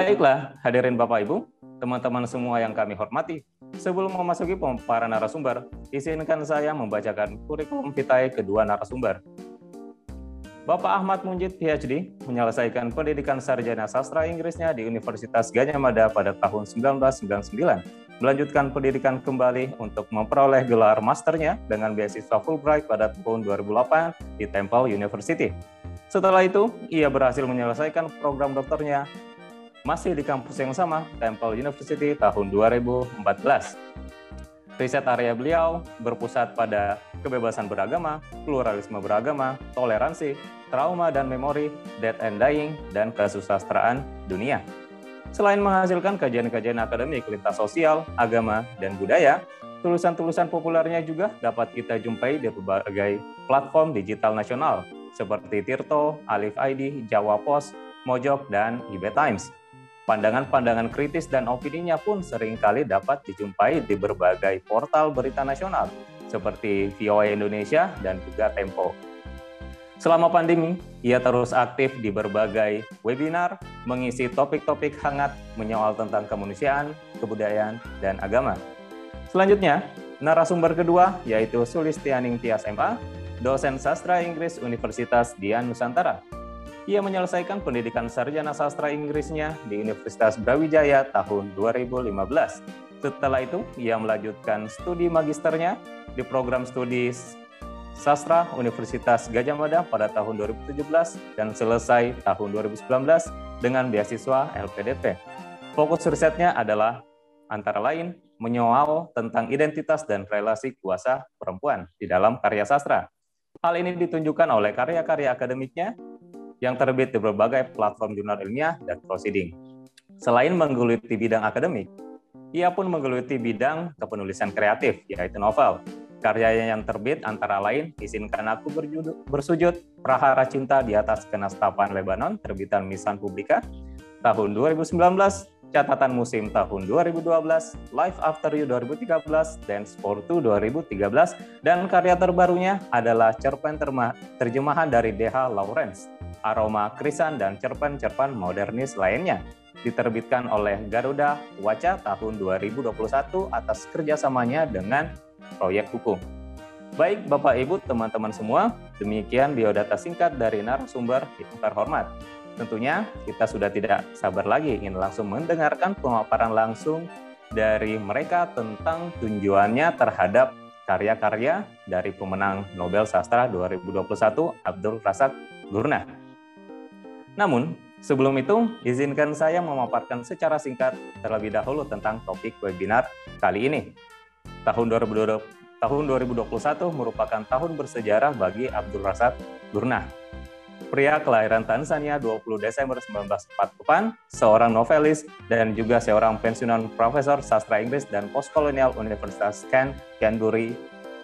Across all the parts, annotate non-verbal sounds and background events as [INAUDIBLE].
Baiklah, hadirin Bapak Ibu, teman-teman semua yang kami hormati, sebelum memasuki para narasumber, izinkan saya membacakan kurikulum vitae kedua narasumber. Bapak Ahmad Munjid PhD menyelesaikan pendidikan sarjana sastra Inggrisnya di Universitas Gajah Mada pada tahun 1999, melanjutkan pendidikan kembali untuk memperoleh gelar masternya dengan beasiswa Fulbright pada tahun 2008 di Temple University. Setelah itu, ia berhasil menyelesaikan program dokternya masih di kampus yang sama, Temple University tahun 2014. Riset area beliau berpusat pada kebebasan beragama, pluralisme beragama, toleransi, trauma dan memori, death and dying, dan kesusastraan dunia. Selain menghasilkan kajian-kajian akademik lintas sosial, agama, dan budaya, tulisan-tulisan populernya juga dapat kita jumpai di berbagai platform digital nasional seperti Tirto, Alif ID, Jawa Post, Mojok, dan IB Times. Pandangan-pandangan kritis dan opininya pun sering kali dapat dijumpai di berbagai portal berita nasional seperti VOA Indonesia dan juga Tempo. Selama pandemi, ia terus aktif di berbagai webinar, mengisi topik-topik hangat menyoal tentang kemanusiaan, kebudayaan, dan agama. Selanjutnya, narasumber kedua yaitu Sulistianing Tias MA, dosen sastra Inggris Universitas Dian Nusantara ia menyelesaikan pendidikan sarjana sastra Inggrisnya di Universitas Brawijaya tahun 2015. Setelah itu, ia melanjutkan studi magisternya di program studi sastra Universitas Gajah Mada pada tahun 2017 dan selesai tahun 2019 dengan beasiswa LPDP. Fokus risetnya adalah antara lain menyoal tentang identitas dan relasi kuasa perempuan di dalam karya sastra. Hal ini ditunjukkan oleh karya-karya akademiknya yang terbit di berbagai platform jurnal ilmiah dan proceeding. Selain menggeluti bidang akademik, ia pun menggeluti bidang kepenulisan kreatif, yaitu novel. Karyanya yang terbit antara lain Izinkan Aku Bersujud, Prahara Cinta di Atas Kenastapan Lebanon, terbitan Misan Publika, tahun 2019, Catatan Musim tahun 2012, Life After You 2013, Dance for Two 2013, dan karya terbarunya adalah cerpen terjemahan dari D.H. Lawrence aroma krisan dan cerpen-cerpen modernis lainnya. Diterbitkan oleh Garuda Waca tahun 2021 atas kerjasamanya dengan proyek hukum. Baik Bapak Ibu teman-teman semua, demikian biodata singkat dari narasumber yang terhormat. Tentunya kita sudah tidak sabar lagi ingin langsung mendengarkan pemaparan langsung dari mereka tentang tujuannya terhadap karya-karya dari pemenang Nobel Sastra 2021 Abdul Razak Gurnah. Namun, sebelum itu, izinkan saya memaparkan secara singkat terlebih dahulu tentang topik webinar kali ini. Tahun 2020, tahun 2021 merupakan tahun bersejarah bagi Abdul Razak Gurnah. Pria kelahiran Tanzania 20 Desember 1944, seorang novelis dan juga seorang pensiunan profesor sastra Inggris dan postkolonial Universitas Kent, Canterbury,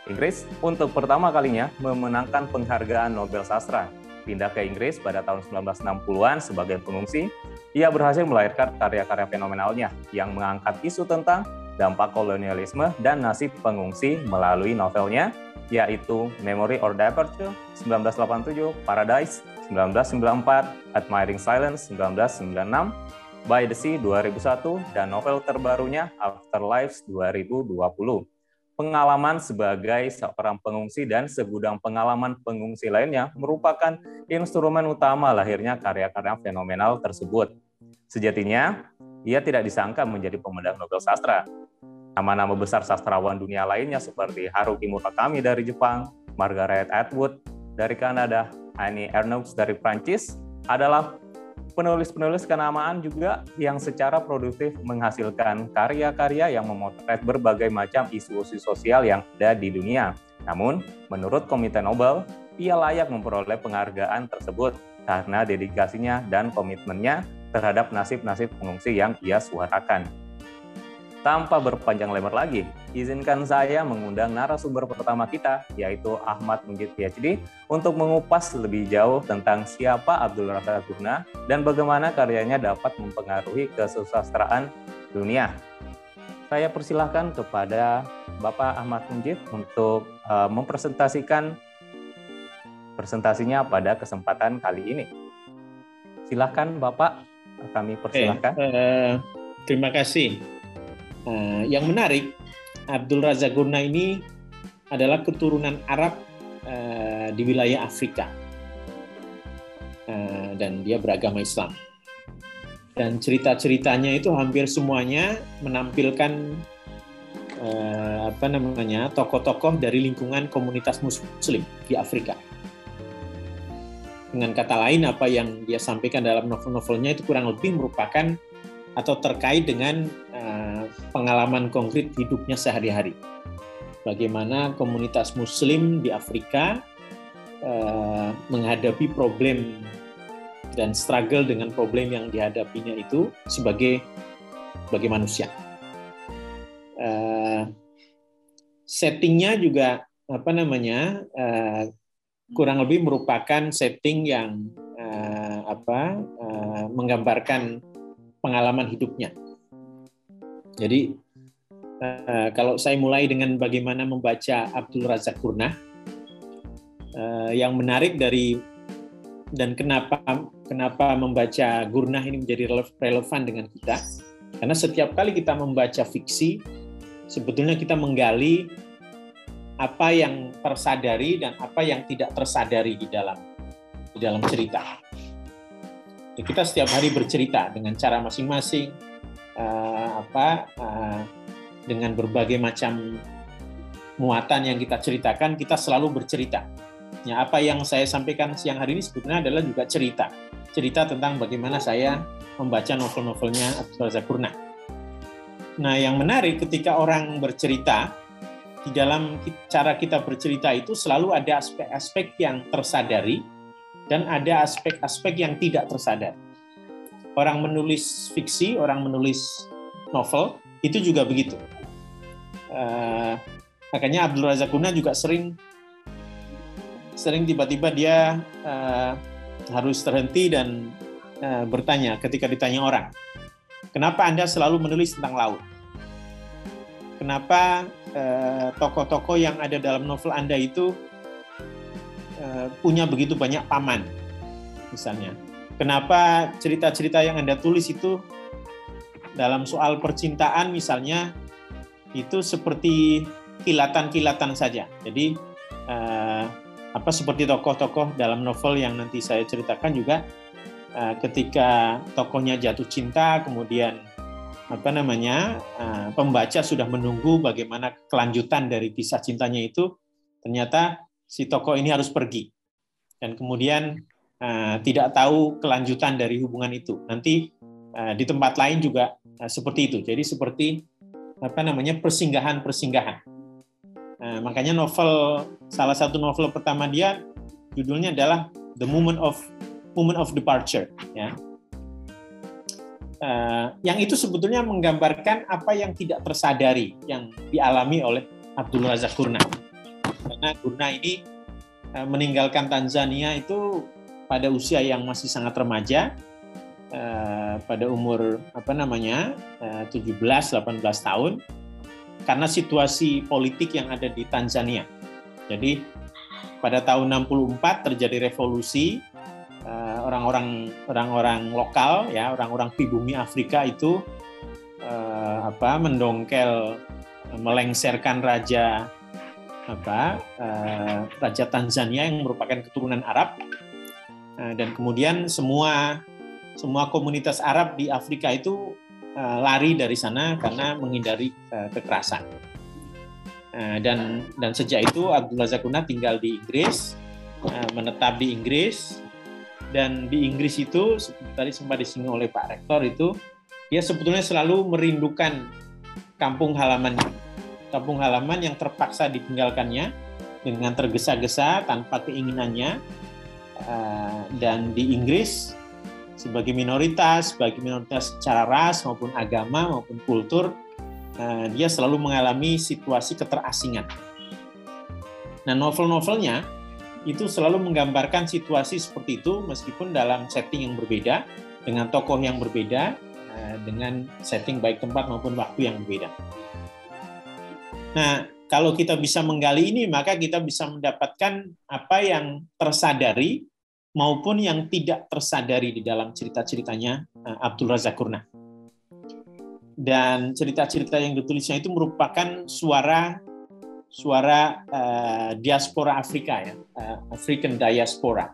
Inggris, untuk pertama kalinya memenangkan penghargaan Nobel Sastra pindah ke Inggris pada tahun 1960-an sebagai pengungsi, ia berhasil melahirkan karya-karya fenomenalnya yang mengangkat isu tentang dampak kolonialisme dan nasib pengungsi melalui novelnya, yaitu Memory or Departure 1987, Paradise 1994, Admiring Silence 1996, By the Sea 2001, dan novel terbarunya Afterlives 2020 pengalaman sebagai seorang pengungsi dan segudang pengalaman pengungsi lainnya merupakan instrumen utama lahirnya karya-karya fenomenal tersebut. Sejatinya, ia tidak disangka menjadi pemenang Nobel Sastra. Nama-nama besar sastrawan dunia lainnya seperti Haruki Murakami dari Jepang, Margaret Atwood dari Kanada, Annie Ernaux dari Prancis adalah penulis-penulis kenamaan juga yang secara produktif menghasilkan karya-karya yang memotret berbagai macam isu-isu sosial yang ada di dunia. Namun, menurut Komite Nobel, ia layak memperoleh penghargaan tersebut karena dedikasinya dan komitmennya terhadap nasib-nasib pengungsi yang ia suarakan. Tanpa berpanjang lebar lagi, izinkan saya mengundang narasumber pertama kita, yaitu Ahmad Munjid PhD, untuk mengupas lebih jauh tentang siapa Abdul Razak Gurna dan bagaimana karyanya dapat mempengaruhi kesusastraan dunia. Saya persilahkan kepada Bapak Ahmad Munjid untuk uh, mempresentasikan presentasinya pada kesempatan kali ini. Silahkan Bapak Kami persilahkan. Okay. Uh, eh, terima kasih. Uh, yang menarik, Abdul Razak Gurna ini adalah keturunan Arab uh, di wilayah Afrika. Uh, dan dia beragama Islam. Dan cerita-ceritanya itu hampir semuanya menampilkan uh, apa namanya tokoh-tokoh dari lingkungan komunitas Muslim di Afrika dengan kata lain, apa yang dia sampaikan dalam novel-novelnya itu kurang lebih merupakan atau terkait dengan pengalaman konkret hidupnya sehari-hari. Bagaimana komunitas Muslim di Afrika uh, menghadapi problem dan struggle dengan problem yang dihadapinya itu sebagai sebagai manusia. Uh, settingnya juga apa namanya uh, kurang lebih merupakan setting yang apa menggambarkan pengalaman hidupnya. Jadi uh, kalau saya mulai dengan bagaimana membaca Abdul Razak Gurnah, uh, yang menarik dari dan kenapa kenapa membaca Gurnah ini menjadi relevan dengan kita, karena setiap kali kita membaca fiksi, sebetulnya kita menggali apa yang tersadari dan apa yang tidak tersadari di dalam di dalam cerita. Ya, kita setiap hari bercerita dengan cara masing-masing, uh, apa uh, dengan berbagai macam muatan yang kita ceritakan, kita selalu bercerita. Ya, apa yang saya sampaikan siang hari ini sebetulnya adalah juga cerita, cerita tentang bagaimana saya membaca novel-novelnya Abdul Razak Nah, yang menarik ketika orang bercerita, di dalam cara kita bercerita itu selalu ada aspek-aspek yang tersadari dan ada aspek-aspek yang tidak tersadar. Orang menulis fiksi, orang menulis novel itu juga begitu. Uh, makanya Abdul Razak Guna juga sering sering tiba-tiba dia uh, harus terhenti dan uh, bertanya ketika ditanya orang, kenapa anda selalu menulis tentang laut? Kenapa tokoh-tokoh yang ada dalam novel Anda itu eh, punya begitu banyak paman, misalnya. Kenapa cerita-cerita yang Anda tulis itu dalam soal percintaan misalnya itu seperti kilatan-kilatan saja. Jadi eh, apa seperti tokoh-tokoh dalam novel yang nanti saya ceritakan juga ketika tokohnya jatuh cinta kemudian apa namanya uh, pembaca sudah menunggu bagaimana kelanjutan dari kisah cintanya itu ternyata si tokoh ini harus pergi dan kemudian uh, tidak tahu kelanjutan dari hubungan itu nanti di tempat lain juga uh, seperti itu. Jadi seperti apa namanya persinggahan persinggahan uh, makanya novel salah satu novel pertama dia judulnya adalah The Moment of Moment of Departure ya. Uh, yang itu sebetulnya menggambarkan apa yang tidak tersadari yang dialami oleh Abdul Razak Gurna. Karena Gurna ini uh, meninggalkan Tanzania itu pada usia yang masih sangat remaja, uh, pada umur apa namanya uh, 17-18 tahun, karena situasi politik yang ada di Tanzania. Jadi pada tahun 64 terjadi revolusi Eh, orang-orang orang-orang lokal ya orang-orang pribumi Afrika itu uh, apa mendongkel melengsarkan raja apa uh, raja Tanzania yang merupakan keturunan Arab uh, dan kemudian semua semua komunitas Arab di Afrika itu uh, lari dari sana karena menghindari uh, kekerasan. Uh, dan dan sejak itu Abdullah Zakuna tinggal di Inggris uh, menetap di Inggris. Dan di Inggris itu tadi sempat disinggung oleh Pak Rektor itu dia sebetulnya selalu merindukan kampung halamannya kampung halaman yang terpaksa ditinggalkannya dengan tergesa-gesa tanpa keinginannya. Dan di Inggris sebagai minoritas sebagai minoritas secara ras maupun agama maupun kultur eh, dia selalu mengalami situasi keterasingan nah novel-novelnya itu selalu menggambarkan situasi seperti itu meskipun dalam setting yang berbeda dengan tokoh yang berbeda eh, dengan setting baik tempat maupun waktu yang berbeda. Nah, kalau kita bisa menggali ini maka kita bisa mendapatkan apa yang tersadari maupun yang tidak tersadari di dalam cerita-ceritanya uh, Abdul Razak Kurna. Dan cerita-cerita yang ditulisnya itu merupakan suara suara uh, diaspora Afrika ya, uh, African diaspora.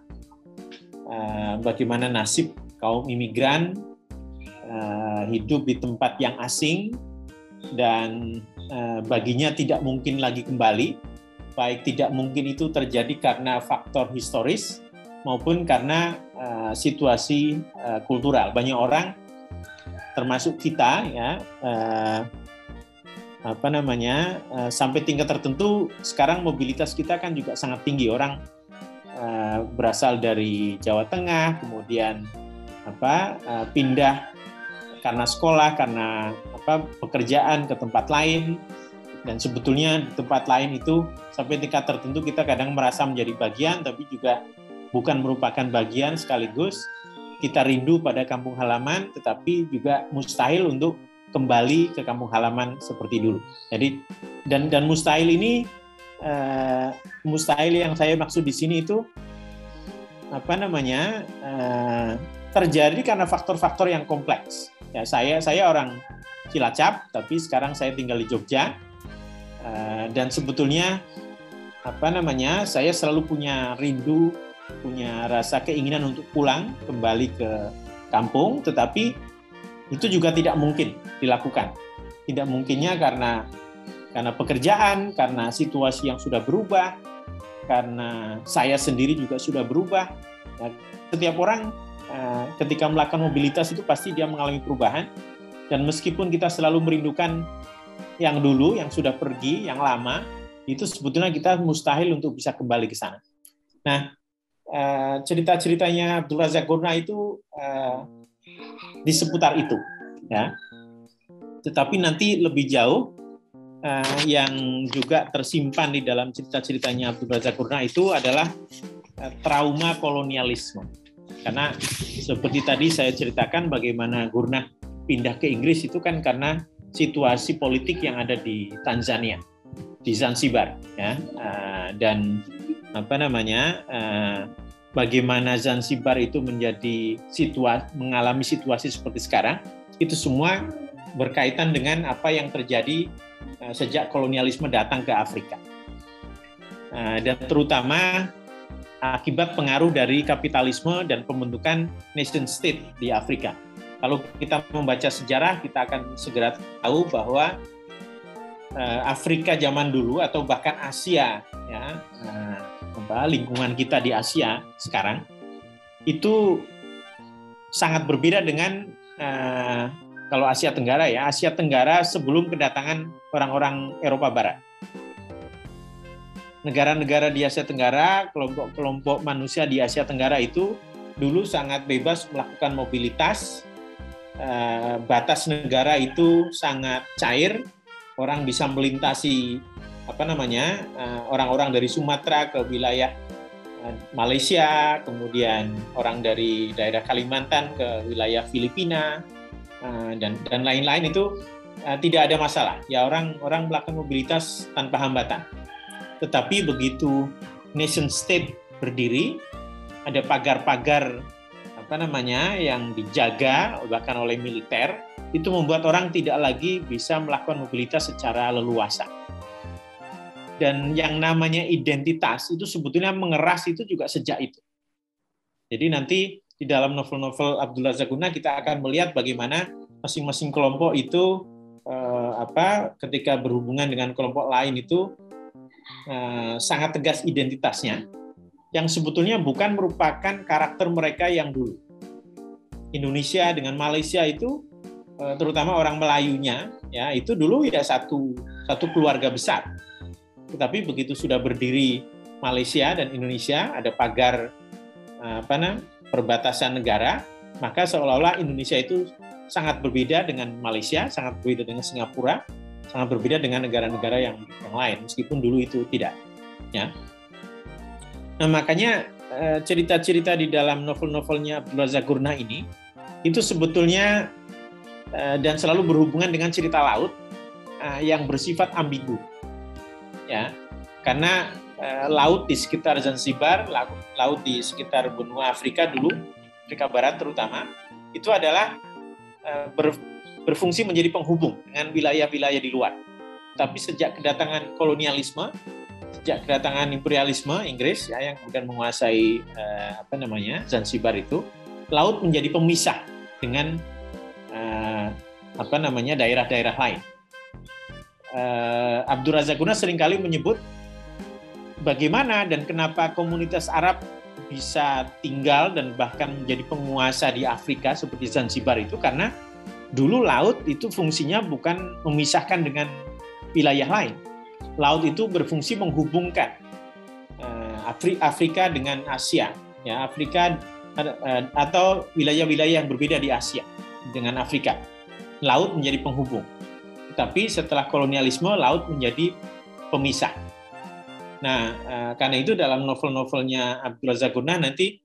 Uh, bagaimana nasib kaum imigran uh, hidup di tempat yang asing dan uh, baginya tidak mungkin lagi kembali, baik tidak mungkin itu terjadi karena faktor historis maupun karena uh, situasi uh, kultural. Banyak orang termasuk kita ya uh, apa namanya uh, sampai tingkat tertentu sekarang mobilitas kita kan juga sangat tinggi orang uh, berasal dari Jawa Tengah kemudian apa uh, pindah karena sekolah karena apa pekerjaan ke tempat lain dan sebetulnya di tempat lain itu sampai tingkat tertentu kita kadang merasa menjadi bagian tapi juga bukan merupakan bagian sekaligus kita rindu pada kampung halaman tetapi juga mustahil untuk kembali ke kampung halaman seperti dulu. Jadi dan dan mustahil ini uh, mustahil yang saya maksud di sini itu apa namanya uh, terjadi karena faktor-faktor yang kompleks. Ya saya saya orang Cilacap tapi sekarang saya tinggal di Jogja uh, dan sebetulnya apa namanya saya selalu punya rindu punya rasa keinginan untuk pulang kembali ke kampung tetapi itu juga tidak mungkin dilakukan. Tidak mungkinnya karena karena pekerjaan, karena situasi yang sudah berubah, karena saya sendiri juga sudah berubah. Nah, setiap orang eh, ketika melakukan mobilitas itu pasti dia mengalami perubahan. Dan meskipun kita selalu merindukan yang dulu, yang sudah pergi, yang lama, itu sebetulnya kita mustahil untuk bisa kembali ke sana. Nah, eh, cerita-ceritanya Abdul Razak Gurna itu eh, di seputar itu ya. Tetapi nanti lebih jauh uh, yang juga tersimpan di dalam cerita-ceritanya Abdul Razak Kurna itu adalah uh, trauma kolonialisme. Karena seperti tadi saya ceritakan bagaimana Gurna pindah ke Inggris itu kan karena situasi politik yang ada di Tanzania di Zanzibar ya. Uh, dan apa namanya uh, bagaimana Zanzibar itu menjadi situasi mengalami situasi seperti sekarang itu semua berkaitan dengan apa yang terjadi uh, sejak kolonialisme datang ke Afrika uh, dan terutama akibat pengaruh dari kapitalisme dan pembentukan nation state di Afrika. Kalau kita membaca sejarah kita akan segera tahu bahwa Afrika zaman dulu atau bahkan Asia ya apa lingkungan kita di Asia sekarang itu sangat berbeda dengan uh, kalau Asia Tenggara ya Asia Tenggara sebelum kedatangan orang-orang Eropa Barat. Negara-negara di Asia Tenggara, kelompok-kelompok manusia di Asia Tenggara itu dulu sangat bebas melakukan mobilitas. Uh, batas negara itu sangat cair, orang bisa melintasi apa namanya eh, orang-orang dari Sumatera ke wilayah eh, Malaysia, kemudian orang dari daerah Kalimantan ke wilayah Filipina eh, dan dan lain-lain itu tidak ada masalah. Ya orang orang melakukan mobilitas tanpa hambatan. Tetapi begitu nation state berdiri, ada pagar-pagar apa namanya yang dijaga bahkan oleh militer itu membuat orang tidak lagi bisa melakukan mobilitas secara leluasa dan yang namanya identitas itu sebetulnya mengeras itu juga sejak itu. Jadi nanti di dalam novel-novel Abdullah Zaguna kita akan melihat bagaimana masing-masing kelompok itu eh, apa ketika berhubungan dengan kelompok lain itu eh, sangat tegas identitasnya yang sebetulnya bukan merupakan karakter mereka yang dulu. Indonesia dengan Malaysia itu eh, terutama orang Melayunya ya itu dulu ya satu satu keluarga besar tetapi begitu sudah berdiri Malaysia dan Indonesia ada pagar eh, apa perbatasan negara, maka seolah-olah Indonesia itu sangat berbeda dengan Malaysia, sangat berbeda dengan Singapura, sangat berbeda dengan negara-negara yang yang lain meskipun dulu itu tidak. Ya. Nah, makanya eh, cerita-cerita di dalam novel-novelnya Abdul ini itu sebetulnya eh, dan selalu berhubungan dengan cerita laut yang bersifat ambigu ya karena uh, laut di sekitar Zanzibar, laut, laut di sekitar benua Afrika dulu, Afrika Barat terutama, itu adalah uh, ber, berfungsi menjadi penghubung dengan wilayah-wilayah di luar. Tapi sejak kedatangan kolonialisme, sejak kedatangan imperialisme Inggris ya yang kemudian menguasai uh, apa namanya Zanzibar itu, laut menjadi pemisah dengan apa namanya daerah-daerah lain. Uh, Abdul Razak Guna sering kali menyebut bagaimana dan kenapa komunitas Arab bisa tinggal dan bahkan menjadi penguasa di Afrika seperti Zanzibar itu karena dulu laut itu fungsinya bukan memisahkan dengan wilayah lain. Laut itu berfungsi menghubungkan Afrika dengan Asia, ya Afrika atau wilayah-wilayah yang berbeda di Asia dengan Afrika laut menjadi penghubung. Tapi setelah kolonialisme, laut menjadi pemisah. Nah, eh, karena itu dalam novel-novelnya Abdul Razak Gurnah nanti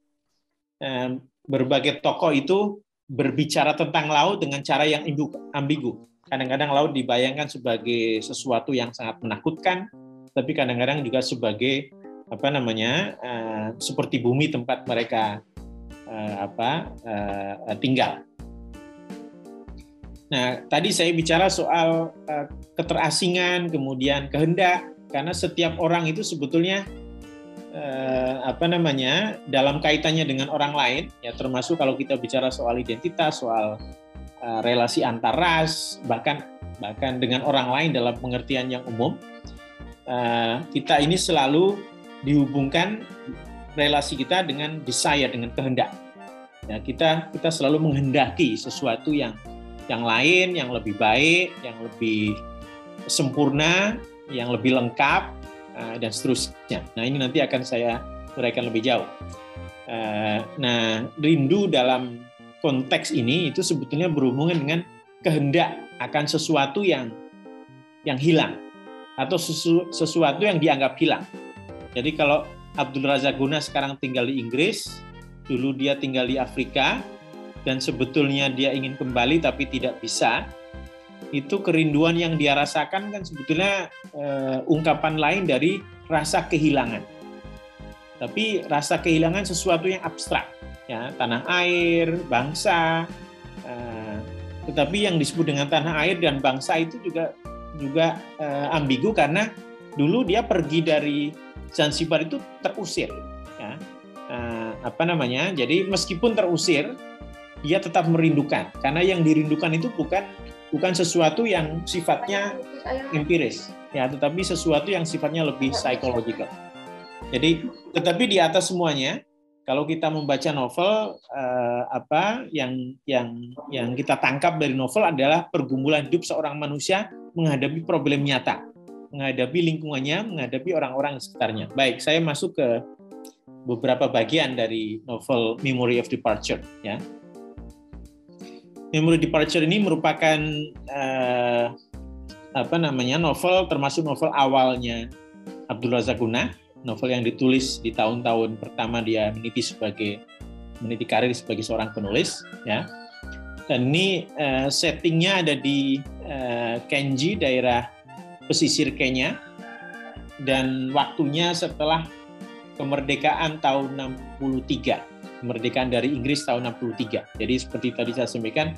eh, berbagai tokoh itu berbicara tentang laut dengan cara yang ambigu. Kadang-kadang laut dibayangkan sebagai sesuatu yang sangat menakutkan, tapi kadang-kadang juga sebagai apa namanya eh, seperti bumi tempat mereka apa tinggal. Nah, tadi saya bicara soal uh, keterasingan, kemudian kehendak, karena setiap orang itu sebetulnya uh, apa namanya dalam kaitannya dengan orang lain, ya termasuk kalau kita bicara soal identitas, soal uh, relasi antar ras, bahkan bahkan dengan orang lain dalam pengertian yang umum, uh, kita ini selalu dihubungkan relasi kita dengan desire, dengan kehendak. Ya, kita kita selalu menghendaki sesuatu yang yang lain yang lebih baik, yang lebih sempurna, yang lebih lengkap, eh, dan seterusnya. Nah ini nanti akan saya uraikan lebih jauh. Eh, nah rindu dalam konteks ini itu sebetulnya berhubungan dengan kehendak akan sesuatu yang yang hilang atau sesu, sesuatu yang dianggap hilang. Jadi kalau Abdul Razak Guna sekarang tinggal di Inggris, dulu dia tinggal di Afrika, dan sebetulnya dia ingin kembali tapi tidak bisa, itu kerinduan yang dia rasakan kan sebetulnya uh, ungkapan lain dari rasa kehilangan. Tapi rasa kehilangan sesuatu yang abstrak, ya tanah air, bangsa. Uh, tetapi yang disebut dengan tanah air dan bangsa itu juga juga uh, ambigu karena dulu dia pergi dari Zanzibar itu terusir, ya. Apa namanya? Jadi meskipun terusir, dia tetap merindukan. Karena yang dirindukan itu bukan bukan sesuatu yang sifatnya empiris. Ya tetapi sesuatu yang sifatnya lebih psikologikal jadi tetapi di atas semuanya kalau kita membaca novel eh, apa yang yang yang kita tangkap dari novel adalah pergumulan hidup seorang manusia menghadapi problem nyata menghadapi lingkungannya menghadapi orang-orang sekitarnya. Baik saya masuk ke beberapa bagian dari novel Memory of Departure ya Memory Departure ini merupakan uh, apa namanya novel termasuk novel awalnya Abdul Razak Guna, novel yang ditulis di tahun-tahun pertama dia meniti sebagai meniti karir sebagai seorang penulis ya. Dan ini uh, settingnya ada di uh, Kenji daerah pesisir Kenya. Dan waktunya setelah kemerdekaan tahun 63 kemerdekaan dari Inggris tahun 63. Jadi seperti tadi saya sampaikan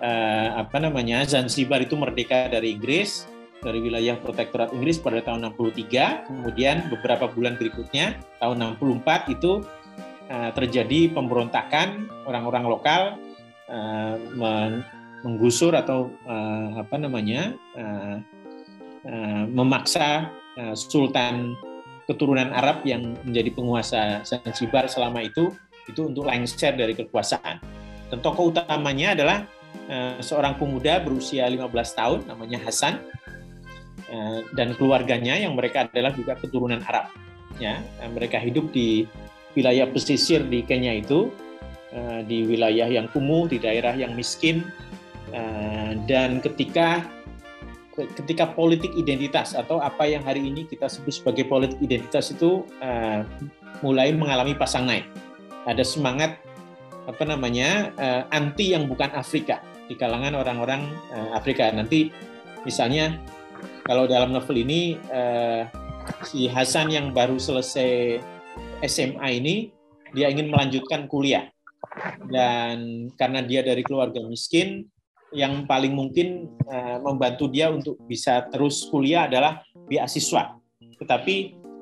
eh, apa namanya Zanzibar itu merdeka dari Inggris dari wilayah protektorat Inggris pada tahun 63. Kemudian beberapa bulan berikutnya tahun 64 itu eh, terjadi pemberontakan orang-orang lokal eh, menggusur atau eh, apa namanya eh, eh, memaksa eh, Sultan keturunan Arab yang menjadi penguasa Zanzibar selama itu itu untuk lengser dari kekuasaan. Dan tokoh utamanya adalah uh, seorang pemuda berusia 15 tahun namanya Hasan uh, dan keluarganya yang mereka adalah juga keturunan Arab. Ya, uh, mereka hidup di wilayah pesisir di Kenya itu di wilayah yang kumuh, di daerah yang miskin dan ketika ketika politik identitas atau apa yang hari ini kita sebut sebagai politik identitas itu mulai mengalami pasang naik ada semangat apa namanya uh, anti yang bukan Afrika di kalangan orang-orang uh, Afrika. Nanti misalnya kalau dalam novel ini uh, si Hasan yang baru selesai SMA ini dia ingin melanjutkan kuliah dan karena dia dari keluarga miskin yang paling mungkin membantu dia untuk bisa terus kuliah adalah beasiswa. Tetapi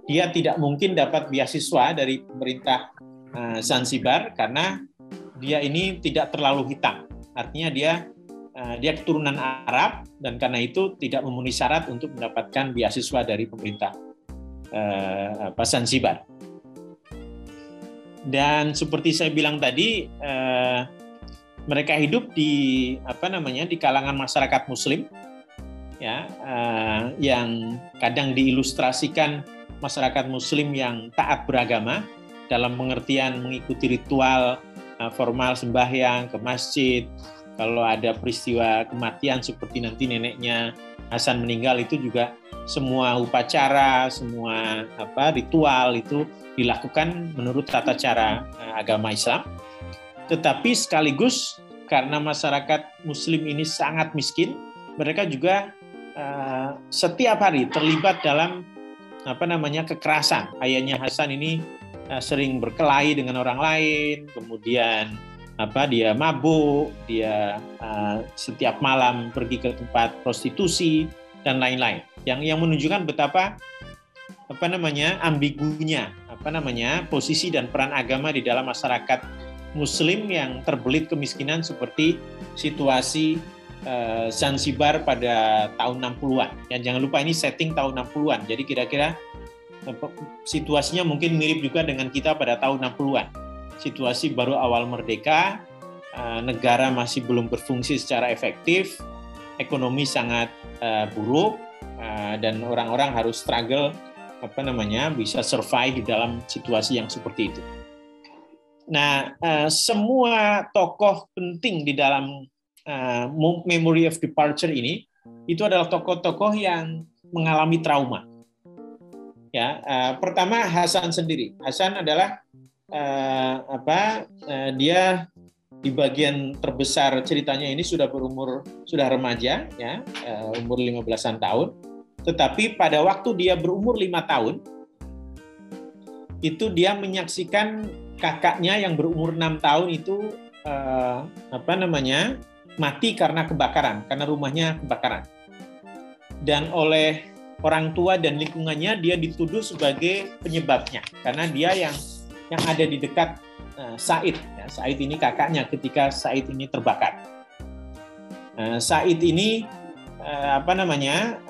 dia tidak mungkin dapat beasiswa dari pemerintah uh, Zanzibar karena dia ini tidak terlalu hitam. Artinya dia uh, dia keturunan Arab dan karena itu tidak memenuhi syarat untuk mendapatkan beasiswa dari pemerintah uh, Zanzibar. Dan seperti saya bilang tadi, uh, mereka hidup di apa namanya di kalangan masyarakat Muslim, ya uh, yang kadang diilustrasikan masyarakat Muslim yang taat beragama dalam pengertian mengikuti ritual uh, formal sembahyang ke masjid. Kalau ada peristiwa kematian seperti nanti neneknya Hasan meninggal itu juga semua upacara, semua apa ritual itu dilakukan menurut tata cara uh, agama Islam tetapi sekaligus karena masyarakat Muslim ini sangat miskin, mereka juga uh, setiap hari terlibat dalam apa namanya kekerasan. Ayahnya Hasan ini uh, sering berkelahi dengan orang lain, kemudian apa dia mabuk, dia uh, setiap malam pergi ke tempat prostitusi dan lain-lain. Yang yang menunjukkan betapa apa namanya ambigunya apa namanya posisi dan peran agama di dalam masyarakat Muslim yang terbelit kemiskinan seperti situasi uh, Zanzibar pada tahun 60-an. Dan jangan lupa ini setting tahun 60-an. Jadi kira-kira situasinya mungkin mirip juga dengan kita pada tahun 60-an. Situasi baru awal merdeka, uh, negara masih belum berfungsi secara efektif, ekonomi sangat uh, buruk, uh, dan orang-orang harus struggle apa namanya bisa survive di dalam situasi yang seperti itu. Nah, semua tokoh penting di dalam Memory of Departure ini itu adalah tokoh-tokoh yang mengalami trauma. Ya, uh, pertama Hasan sendiri. Hasan adalah uh, apa? Uh, dia di bagian terbesar ceritanya ini sudah berumur sudah remaja ya, uh, umur 15-an tahun. Tetapi pada waktu dia berumur lima tahun itu dia menyaksikan kakaknya yang berumur enam tahun itu uh, apa namanya mati karena kebakaran karena rumahnya kebakaran dan oleh orang tua dan lingkungannya dia dituduh sebagai penyebabnya. Karena dia yang yang ada di dekat uh, Said. Ya, Said ini kakaknya ketika Said ini terbakar. Uh, Said ini uh, apa namanya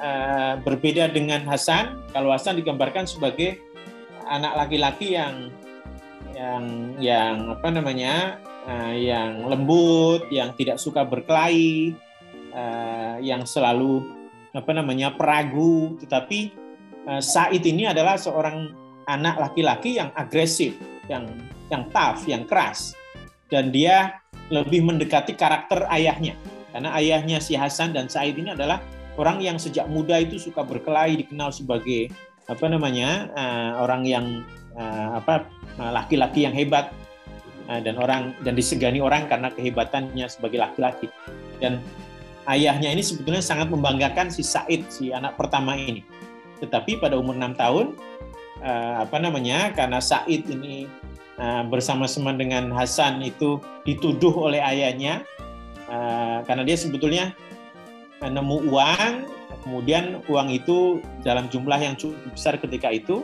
berbeda dengan Hasan. Kalau Hasan digambarkan sebagai anak laki-laki yang yang yang apa namanya yang lembut, yang tidak suka berkelahi, yang selalu apa namanya peragu. Tetapi uh, Said ini adalah seorang anak laki-laki yang agresif, yang yang tough, yang keras, dan dia lebih mendekati karakter ayahnya. Karena ayahnya si Hasan dan Said ini adalah orang yang sejak muda itu suka berkelahi, dikenal sebagai apa namanya uh, orang yang uh, apa Eh, laki-laki yang hebat eh, dan orang dan disegani orang karena kehebatannya sebagai laki-laki dan ayahnya ini sebetulnya sangat membanggakan si Said si anak pertama ini tetapi pada umur enam tahun eh, apa namanya karena Said ini bersama-sama dengan Hasan itu dituduh oleh ayahnya karena dia sebetulnya nemu uang kemudian uang itu dalam jumlah yang cukup besar ketika itu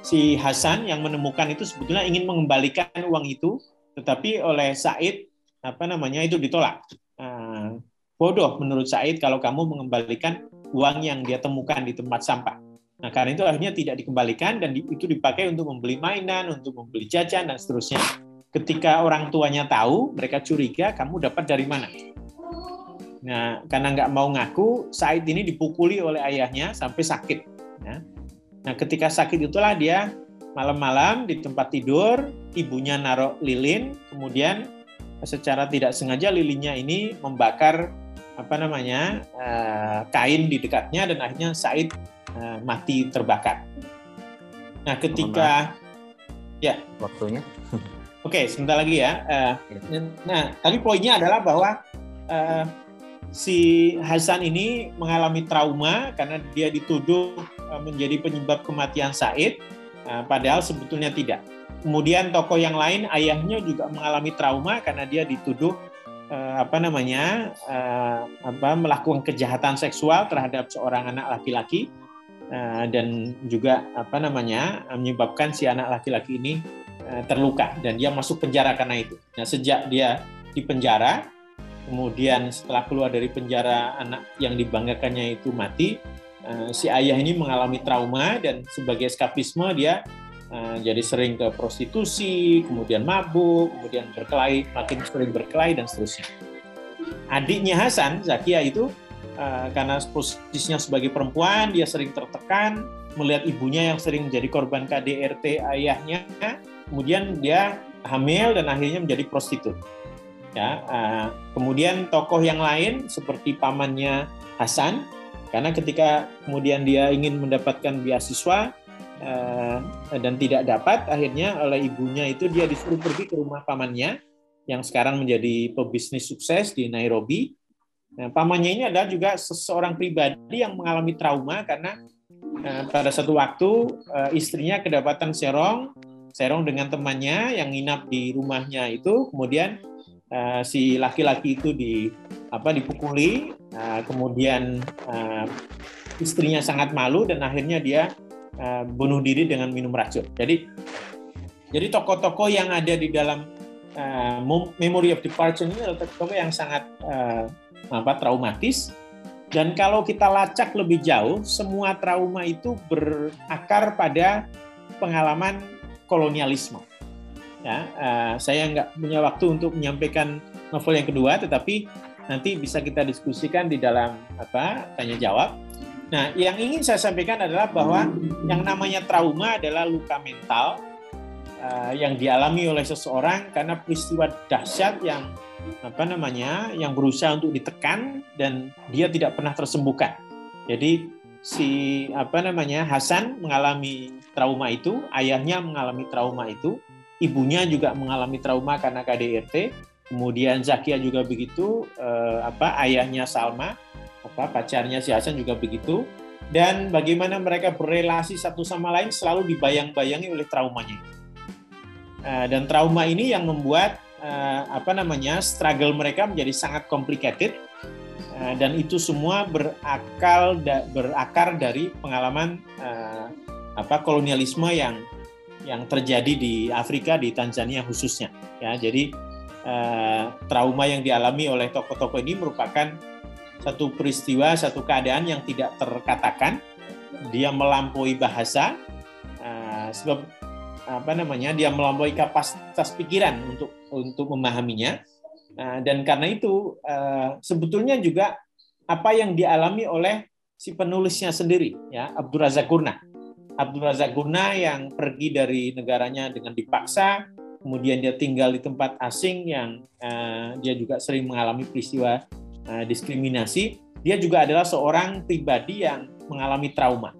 si Hasan yang menemukan itu sebetulnya ingin mengembalikan uang itu, tetapi oleh Said apa namanya itu ditolak. Uh, bodoh menurut Said kalau kamu mengembalikan uang yang dia temukan di tempat sampah. Nah karena itu akhirnya tidak dikembalikan dan itu dipakai untuk membeli mainan, untuk membeli jajan dan seterusnya. Ketika orang tuanya tahu, mereka curiga kamu dapat dari mana. Nah karena nggak mau ngaku, Said ini dipukuli oleh ayahnya sampai sakit. Ya. Nah, ketika sakit itulah dia malam-malam di tempat tidur, ibunya naruh lilin, kemudian secara tidak sengaja lilinnya ini membakar apa namanya uh, kain di dekatnya dan akhirnya Said uh, mati terbakar. Nah, ketika ya waktunya. [LAUGHS] Oke, okay, sebentar lagi ya. Uh, nah, tapi poinnya adalah bahwa uh, si Hasan ini mengalami trauma karena dia dituduh menjadi penyebab kematian Said, padahal sebetulnya tidak. Kemudian tokoh yang lain ayahnya juga mengalami trauma karena dia dituduh apa namanya apa melakukan kejahatan seksual terhadap seorang anak laki-laki dan juga apa namanya menyebabkan si anak laki-laki ini terluka dan dia masuk penjara karena itu. Nah sejak dia di penjara kemudian setelah keluar dari penjara anak yang dibanggakannya itu mati, eh, si ayah ini mengalami trauma dan sebagai eskapisme dia eh, jadi sering ke prostitusi, kemudian mabuk, kemudian berkelahi, makin sering berkelahi dan seterusnya. Adiknya Hasan, Zakia itu eh, karena posisinya sebagai perempuan, dia sering tertekan, melihat ibunya yang sering menjadi korban KDRT ayahnya, kemudian dia hamil dan akhirnya menjadi prostitut. Ya, uh, kemudian tokoh yang lain seperti pamannya Hasan, karena ketika kemudian dia ingin mendapatkan beasiswa uh, dan tidak dapat, akhirnya oleh ibunya itu dia disuruh pergi ke rumah pamannya yang sekarang menjadi pebisnis sukses di Nairobi. Nah, pamannya ini adalah juga seseorang pribadi yang mengalami trauma karena uh, pada satu waktu uh, istrinya kedapatan serong, serong dengan temannya yang nginap di rumahnya itu, kemudian si laki-laki itu di apa dipukuli, uh, kemudian istrinya sangat malu dan akhirnya dia uh, bunuh diri dengan minum racun. Jadi jadi tokoh-tokoh yang ada di dalam uh, Memory of Departure ini adalah tokoh yang sangat uh, apa traumatis dan kalau kita lacak lebih jauh, semua trauma itu berakar pada pengalaman kolonialisme. Ya, uh, saya nggak punya waktu untuk menyampaikan novel yang kedua, tetapi nanti bisa kita diskusikan di dalam apa tanya jawab. Nah, yang ingin saya sampaikan adalah bahwa yang namanya trauma adalah luka mental uh, yang dialami oleh seseorang karena peristiwa dahsyat yang apa namanya yang berusaha untuk ditekan dan dia tidak pernah tersembuhkan. Jadi si apa namanya Hasan mengalami trauma itu, ayahnya mengalami trauma itu, ibunya juga mengalami trauma karena KDRT, kemudian Zakia juga begitu, eh, apa ayahnya Salma, apa pacarnya si Hasan juga begitu, dan bagaimana mereka berrelasi satu sama lain selalu dibayang-bayangi oleh traumanya. Eh, dan trauma ini yang membuat eh, apa namanya struggle mereka menjadi sangat complicated. Eh, dan itu semua berakal berakar dari pengalaman apa kolonialisme yang yang terjadi di Afrika di Tanzania khususnya. Ya jadi trauma yang dialami oleh tokoh-tokoh ini merupakan satu peristiwa satu keadaan yang tidak terkatakan. Dia melampaui bahasa eh, sebab apa namanya dia melampaui kapasitas pikiran untuk untuk memahaminya. Eh, dan karena itu eh, sebetulnya juga apa yang dialami oleh si penulisnya sendiri ya Abdul Razak Gurna Abdul Razak Guna yang pergi dari negaranya dengan dipaksa, kemudian dia tinggal di tempat asing yang uh, dia juga sering mengalami peristiwa uh, diskriminasi. Dia juga adalah seorang pribadi yang mengalami trauma.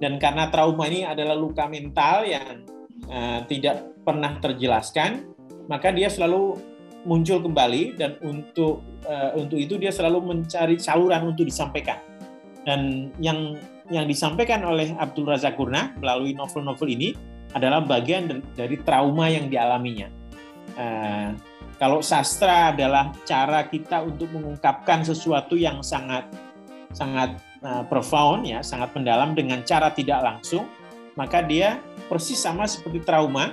Dan karena trauma ini adalah luka mental yang uh, tidak pernah terjelaskan, maka dia selalu muncul kembali dan untuk uh, untuk itu dia selalu mencari saluran untuk disampaikan. Dan yang yang disampaikan oleh Abdul Razak Gurna melalui novel-novel ini adalah bagian dari trauma yang dialaminya. Uh, kalau sastra adalah cara kita untuk mengungkapkan sesuatu yang sangat sangat uh, profound ya, sangat mendalam dengan cara tidak langsung, maka dia persis sama seperti trauma,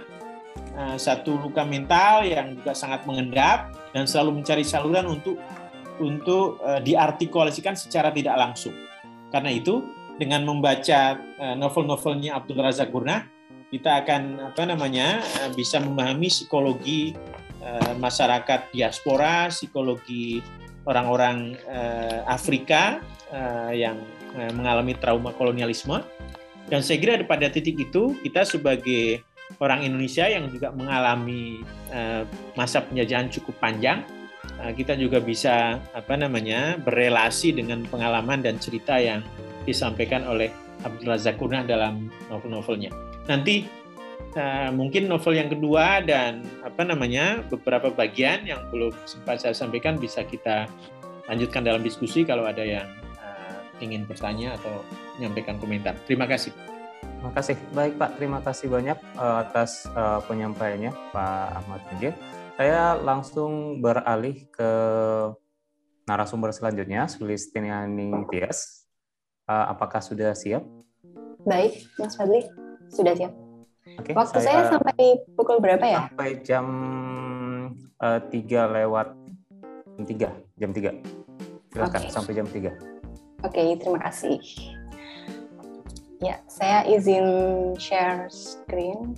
uh, satu luka mental yang juga sangat mengendap dan selalu mencari saluran untuk untuk uh, diartikulasikan secara tidak langsung. Karena itu dengan membaca novel-novelnya Abdul Razak Gurnah, kita akan apa namanya bisa memahami psikologi uh, masyarakat diaspora, psikologi orang-orang uh, Afrika uh, yang mengalami trauma kolonialisme. Dan saya kira pada titik itu kita sebagai orang Indonesia yang juga mengalami masa penjajahan cukup panjang, kita juga bisa apa namanya berelasi dengan pengalaman dan cerita yang disampaikan oleh Abdul Razak dalam novel-novelnya. Nanti uh, mungkin novel yang kedua dan apa namanya beberapa bagian yang belum sempat saya sampaikan bisa kita lanjutkan dalam diskusi kalau ada yang uh, ingin bertanya atau menyampaikan komentar. Terima kasih. Terima kasih. Baik Pak, terima kasih banyak uh, atas uh, penyampaiannya Pak Ahmad Mujib. Saya langsung beralih ke narasumber selanjutnya, Sulistiniani Tias. Uh, apakah sudah siap? Baik, Mas Fadli, sudah siap. Oke, Waktu saya, saya sampai pukul berapa ya? Sampai jam uh, 3 lewat jam 3, jam 3. Silakan okay. sampai jam 3. Oke, okay, terima kasih. Ya, saya izin share screen.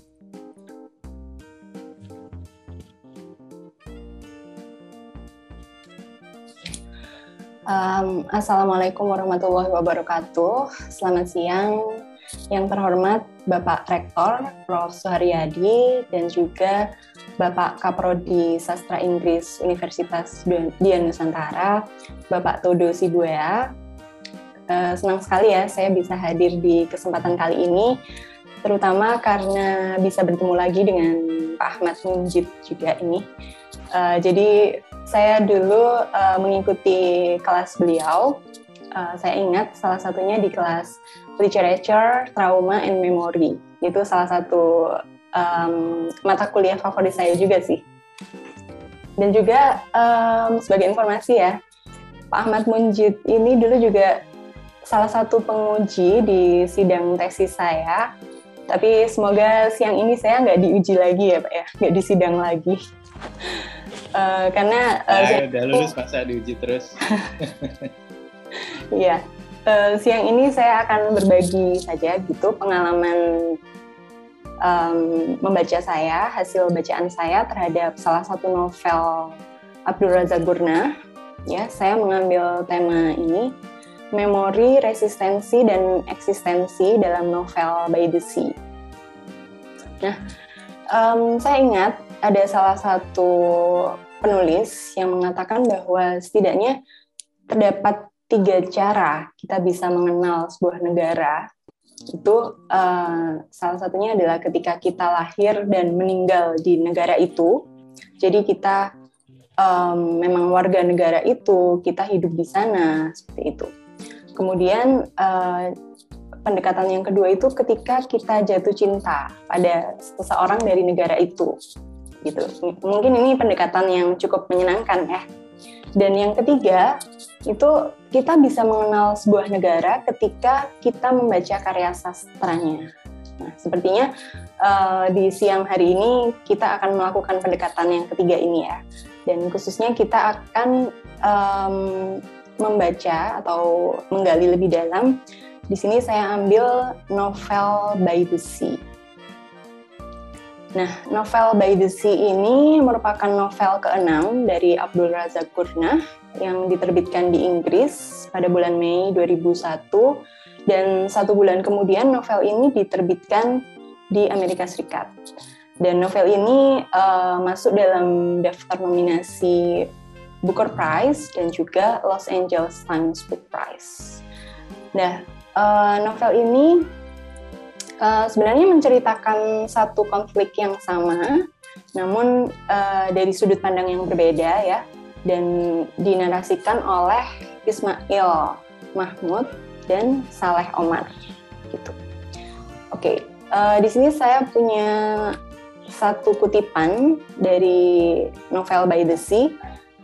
Um, Assalamualaikum warahmatullahi wabarakatuh. Selamat siang yang terhormat Bapak Rektor Prof. Suharyadi dan juga Bapak Kaprodi Sastra Inggris Universitas Dian Nusantara, Bapak Todo Sibuya, uh, senang sekali ya saya bisa hadir di kesempatan kali ini, terutama karena bisa bertemu lagi dengan Pak Ahmad Munjid juga ini. Uh, jadi saya dulu uh, mengikuti kelas beliau. Saya ingat salah satunya di kelas Literature, Trauma, and Memory. Itu salah satu um, mata kuliah favorit saya juga sih. Dan juga um, sebagai informasi ya, Pak Ahmad Munjid ini dulu juga salah satu penguji di sidang tesis saya. Tapi semoga siang ini saya nggak diuji lagi ya Pak ya, nggak disidang lagi. uh, [LAUGHS] karena uh, ya, udah lulus masa diuji terus. [LAUGHS] Iya, uh, siang ini saya akan berbagi saja gitu pengalaman um, membaca saya, hasil bacaan saya terhadap salah satu novel Abdul Razak Gurna. Ya, saya mengambil tema ini memori, resistensi, dan eksistensi dalam novel By the Sea. Nah, um, saya ingat ada salah satu penulis yang mengatakan bahwa setidaknya terdapat tiga cara kita bisa mengenal sebuah negara. Itu uh, salah satunya adalah ketika kita lahir dan meninggal di negara itu. Jadi kita um, memang warga negara itu, kita hidup di sana seperti itu. Kemudian uh, pendekatan yang kedua itu ketika kita jatuh cinta pada seseorang dari negara itu, gitu. Mungkin ini pendekatan yang cukup menyenangkan ya. Dan yang ketiga itu kita bisa mengenal sebuah negara ketika kita membaca karya sastranya. Nah, sepertinya uh, di siang hari ini kita akan melakukan pendekatan yang ketiga ini ya. Dan khususnya kita akan um, membaca atau menggali lebih dalam, di sini saya ambil novel By the Sea. Nah, novel By the Sea ini merupakan novel keenam dari Abdul Razak Gurnah yang diterbitkan di Inggris pada bulan Mei 2001 dan satu bulan kemudian novel ini diterbitkan di Amerika Serikat. Dan novel ini uh, masuk dalam daftar nominasi Booker Prize dan juga Los Angeles Times Book Prize. Nah, uh, novel ini uh, sebenarnya menceritakan satu konflik yang sama, namun uh, dari sudut pandang yang berbeda ya, dan dinarasikan oleh Ismail Mahmud dan Saleh Omar, gitu. Oke, okay, uh, di sini saya punya satu kutipan dari novel By the Sea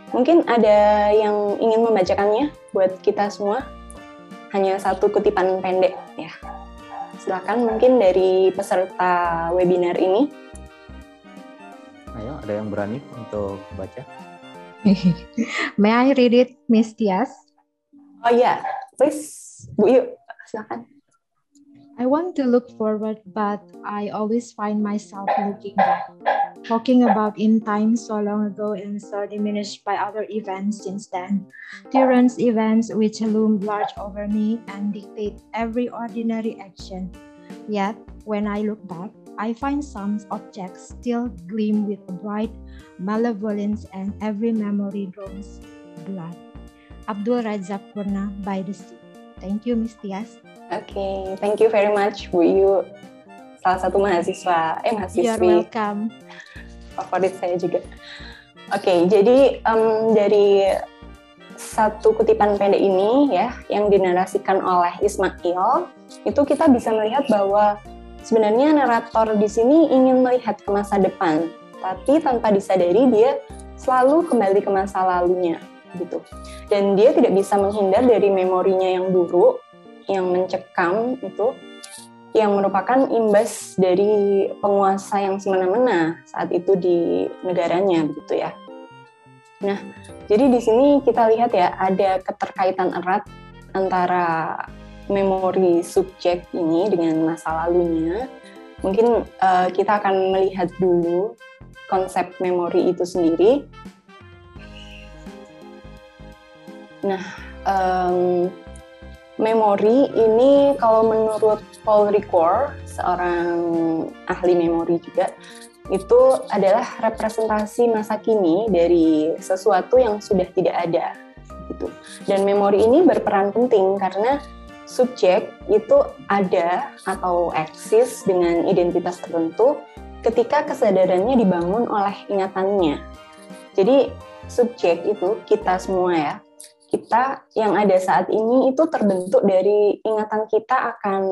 Mungkin ada yang ingin membacakannya buat kita semua. Hanya satu kutipan pendek ya. Silakan mungkin dari peserta webinar ini. Ayo, ada yang berani untuk baca? May I read it, Miss Tias? Oh yeah. please, Bu Yu, silakan. I want to look forward, but I always find myself looking back, talking about in time so long ago and so diminished by other events since then. Tyrants events which loom large over me and dictate every ordinary action. Yet, when I look back, I find some objects still gleam with a bright malevolence and every memory draws blood. Abdul Razak Purna by the Sea. Thank you, Miss Tias. Oke, okay, thank you very much Bu Yu. Salah satu mahasiswa, eh mahasiswi. You're welcome. Favorit saya juga. Oke, okay, jadi um, dari satu kutipan pendek ini ya yang dinarasikan oleh Ismail itu kita bisa melihat bahwa sebenarnya narator di sini ingin melihat ke masa depan tapi tanpa disadari dia selalu kembali ke masa lalunya gitu dan dia tidak bisa menghindar dari memorinya yang buruk yang mencekam itu yang merupakan imbas dari penguasa yang semena-mena saat itu di negaranya begitu ya. Nah, jadi di sini kita lihat ya ada keterkaitan erat antara memori subjek ini dengan masa lalunya. Mungkin uh, kita akan melihat dulu konsep memori itu sendiri. Nah, um, memori ini kalau menurut Paul Ricoeur, seorang ahli memori juga, itu adalah representasi masa kini dari sesuatu yang sudah tidak ada gitu. Dan memori ini berperan penting karena subjek itu ada atau eksis dengan identitas tertentu ketika kesadarannya dibangun oleh ingatannya. Jadi subjek itu kita semua ya, kita yang ada saat ini itu terbentuk dari ingatan kita akan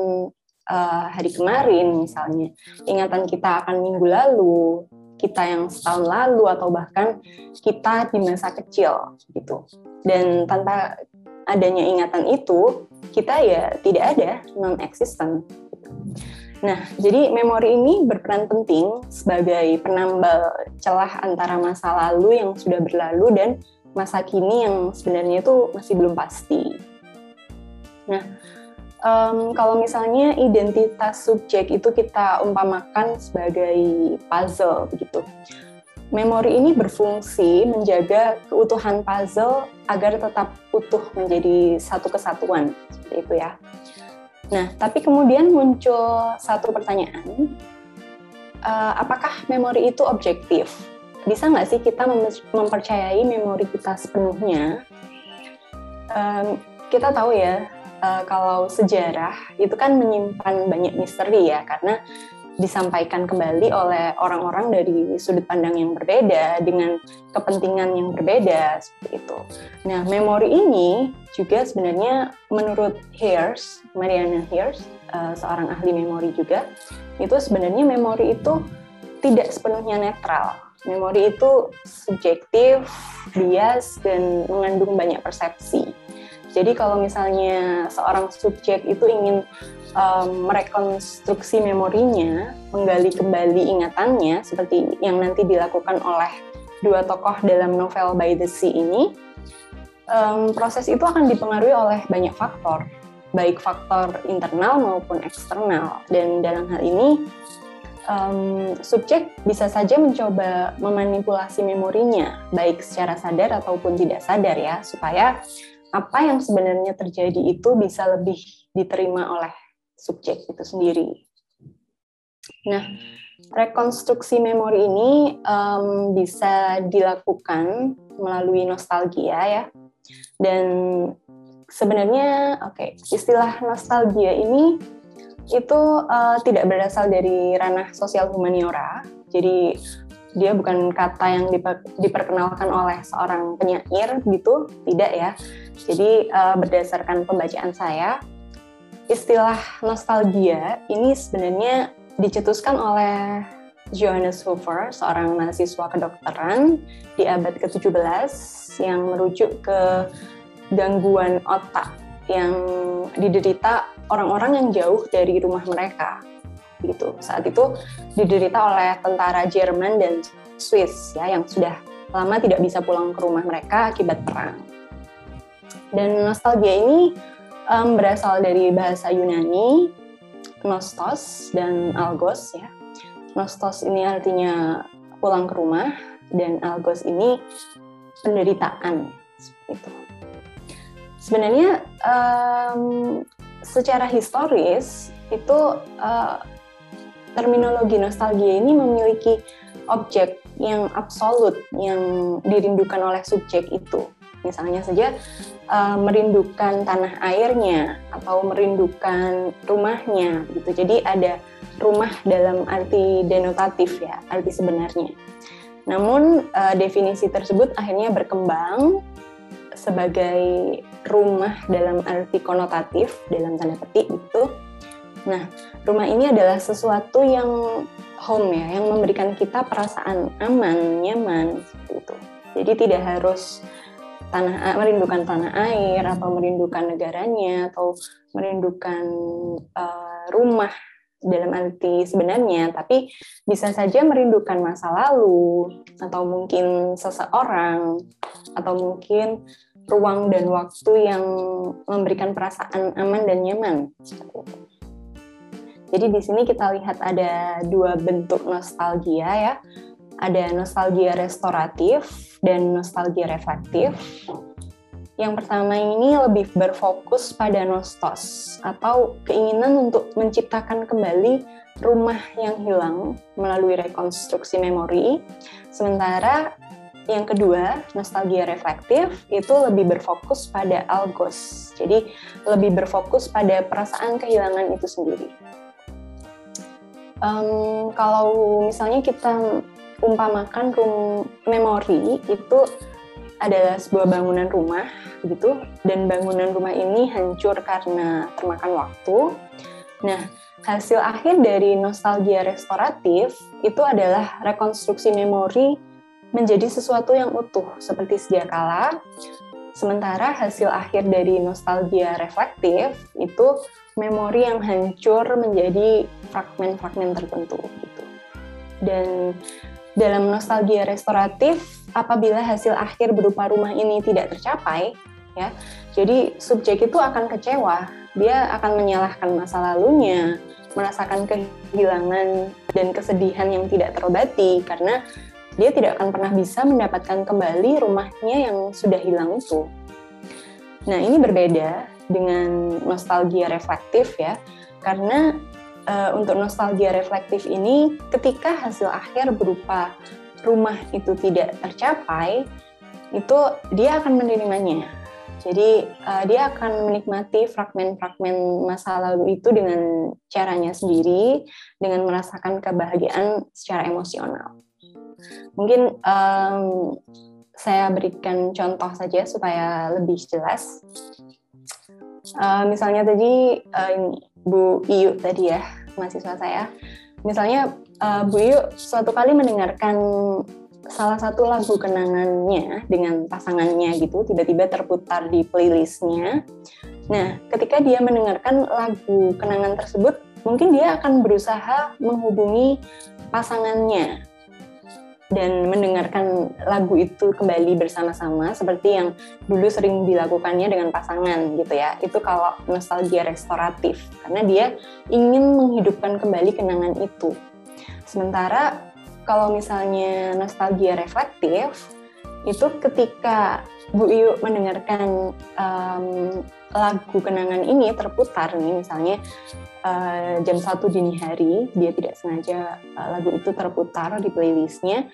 uh, hari kemarin misalnya, ingatan kita akan minggu lalu, kita yang setahun lalu atau bahkan kita di masa kecil gitu. Dan tanpa adanya ingatan itu, kita ya tidak ada non-existent. Nah, jadi memori ini berperan penting sebagai penambal celah antara masa lalu yang sudah berlalu dan masa kini yang sebenarnya itu masih belum pasti. Nah, um, kalau misalnya identitas subjek itu kita umpamakan sebagai puzzle begitu. Memori ini berfungsi menjaga keutuhan puzzle agar tetap utuh menjadi satu kesatuan seperti itu ya. Nah, tapi kemudian muncul satu pertanyaan, uh, apakah memori itu objektif? bisa nggak sih kita mempercayai memori kita sepenuhnya? Um, kita tahu ya, uh, kalau sejarah itu kan menyimpan banyak misteri ya, karena disampaikan kembali oleh orang-orang dari sudut pandang yang berbeda dengan kepentingan yang berbeda seperti itu. Nah, memori ini juga sebenarnya menurut Hears, Mariana Hears, uh, seorang ahli memori juga, itu sebenarnya memori itu tidak sepenuhnya netral memori itu subjektif, bias, dan mengandung banyak persepsi. Jadi kalau misalnya seorang subjek itu ingin um, merekonstruksi memorinya, menggali kembali ingatannya, seperti yang nanti dilakukan oleh dua tokoh dalam novel By the Sea ini, um, proses itu akan dipengaruhi oleh banyak faktor, baik faktor internal maupun eksternal. Dan dalam hal ini, um, subjek bisa saja mencoba memanipulasi memorinya, baik secara sadar ataupun tidak sadar ya, supaya apa yang sebenarnya terjadi itu bisa lebih diterima oleh subjek itu sendiri. Nah, rekonstruksi memori ini um, bisa dilakukan melalui nostalgia ya, dan sebenarnya oke okay, istilah nostalgia ini itu uh, tidak berasal dari ranah sosial humaniora. Jadi dia bukan kata yang diper, diperkenalkan oleh seorang penyair gitu, tidak ya. Jadi uh, berdasarkan pembacaan saya, istilah nostalgia ini sebenarnya dicetuskan oleh Johannes Hofer, seorang mahasiswa kedokteran di abad ke-17 yang merujuk ke gangguan otak yang diderita orang-orang yang jauh dari rumah mereka gitu. Saat itu diderita oleh tentara Jerman dan Swiss ya yang sudah lama tidak bisa pulang ke rumah mereka akibat perang. Dan nostalgia ini um, berasal dari bahasa Yunani nostos dan algos ya nostos ini artinya pulang ke rumah dan algos ini penderitaan itu sebenarnya um, secara historis itu uh, terminologi nostalgia ini memiliki objek yang absolut yang dirindukan oleh subjek itu. Misalnya saja uh, merindukan tanah airnya atau merindukan rumahnya gitu. Jadi ada rumah dalam arti denotatif ya, arti sebenarnya. Namun uh, definisi tersebut akhirnya berkembang sebagai rumah dalam arti konotatif dalam tanda petik gitu. Nah, rumah ini adalah sesuatu yang home ya, yang memberikan kita perasaan aman, nyaman seperti itu. Jadi tidak harus tanah merindukan tanah air atau merindukan negaranya atau merindukan uh, rumah dalam arti sebenarnya, tapi bisa saja merindukan masa lalu atau mungkin seseorang atau mungkin ruang dan waktu yang memberikan perasaan aman dan nyaman. Jadi di sini kita lihat ada dua bentuk nostalgia ya. Ada nostalgia restoratif dan nostalgia reflektif. Yang pertama ini lebih berfokus pada nostos atau keinginan untuk menciptakan kembali rumah yang hilang melalui rekonstruksi memori. Sementara yang kedua, nostalgia reflektif itu lebih berfokus pada algos. Jadi lebih berfokus pada perasaan kehilangan itu sendiri. Um, kalau misalnya kita umpamakan room memori itu adalah sebuah bangunan rumah gitu dan bangunan rumah ini hancur karena termakan waktu. Nah, hasil akhir dari nostalgia restoratif itu adalah rekonstruksi memori menjadi sesuatu yang utuh seperti sedia kala. Sementara hasil akhir dari nostalgia reflektif itu memori yang hancur menjadi fragmen-fragmen tertentu gitu. Dan dalam nostalgia restoratif, apabila hasil akhir berupa rumah ini tidak tercapai, ya, jadi subjek itu akan kecewa. Dia akan menyalahkan masa lalunya, merasakan kehilangan dan kesedihan yang tidak terobati karena dia tidak akan pernah bisa mendapatkan kembali rumahnya yang sudah hilang itu. Nah, ini berbeda dengan nostalgia reflektif ya, karena uh, untuk nostalgia reflektif ini ketika hasil akhir berupa rumah itu tidak tercapai, itu dia akan menerimanya. Jadi uh, dia akan menikmati fragmen-fragmen masa lalu itu dengan caranya sendiri, dengan merasakan kebahagiaan secara emosional. Mungkin um, saya berikan contoh saja supaya lebih jelas. Uh, misalnya tadi uh, Bu Iyu tadi ya, mahasiswa saya. Misalnya uh, Bu Iyu suatu kali mendengarkan salah satu lagu kenangannya dengan pasangannya gitu, tiba-tiba terputar di playlistnya. Nah, ketika dia mendengarkan lagu kenangan tersebut, mungkin dia akan berusaha menghubungi pasangannya dan mendengarkan lagu itu kembali bersama-sama seperti yang dulu sering dilakukannya dengan pasangan gitu ya. Itu kalau nostalgia restoratif karena dia ingin menghidupkan kembali kenangan itu. Sementara kalau misalnya nostalgia reflektif itu ketika Bu Iyu mendengarkan um, lagu kenangan ini terputar nih misalnya uh, jam satu dini hari dia tidak sengaja uh, lagu itu terputar di playlistnya.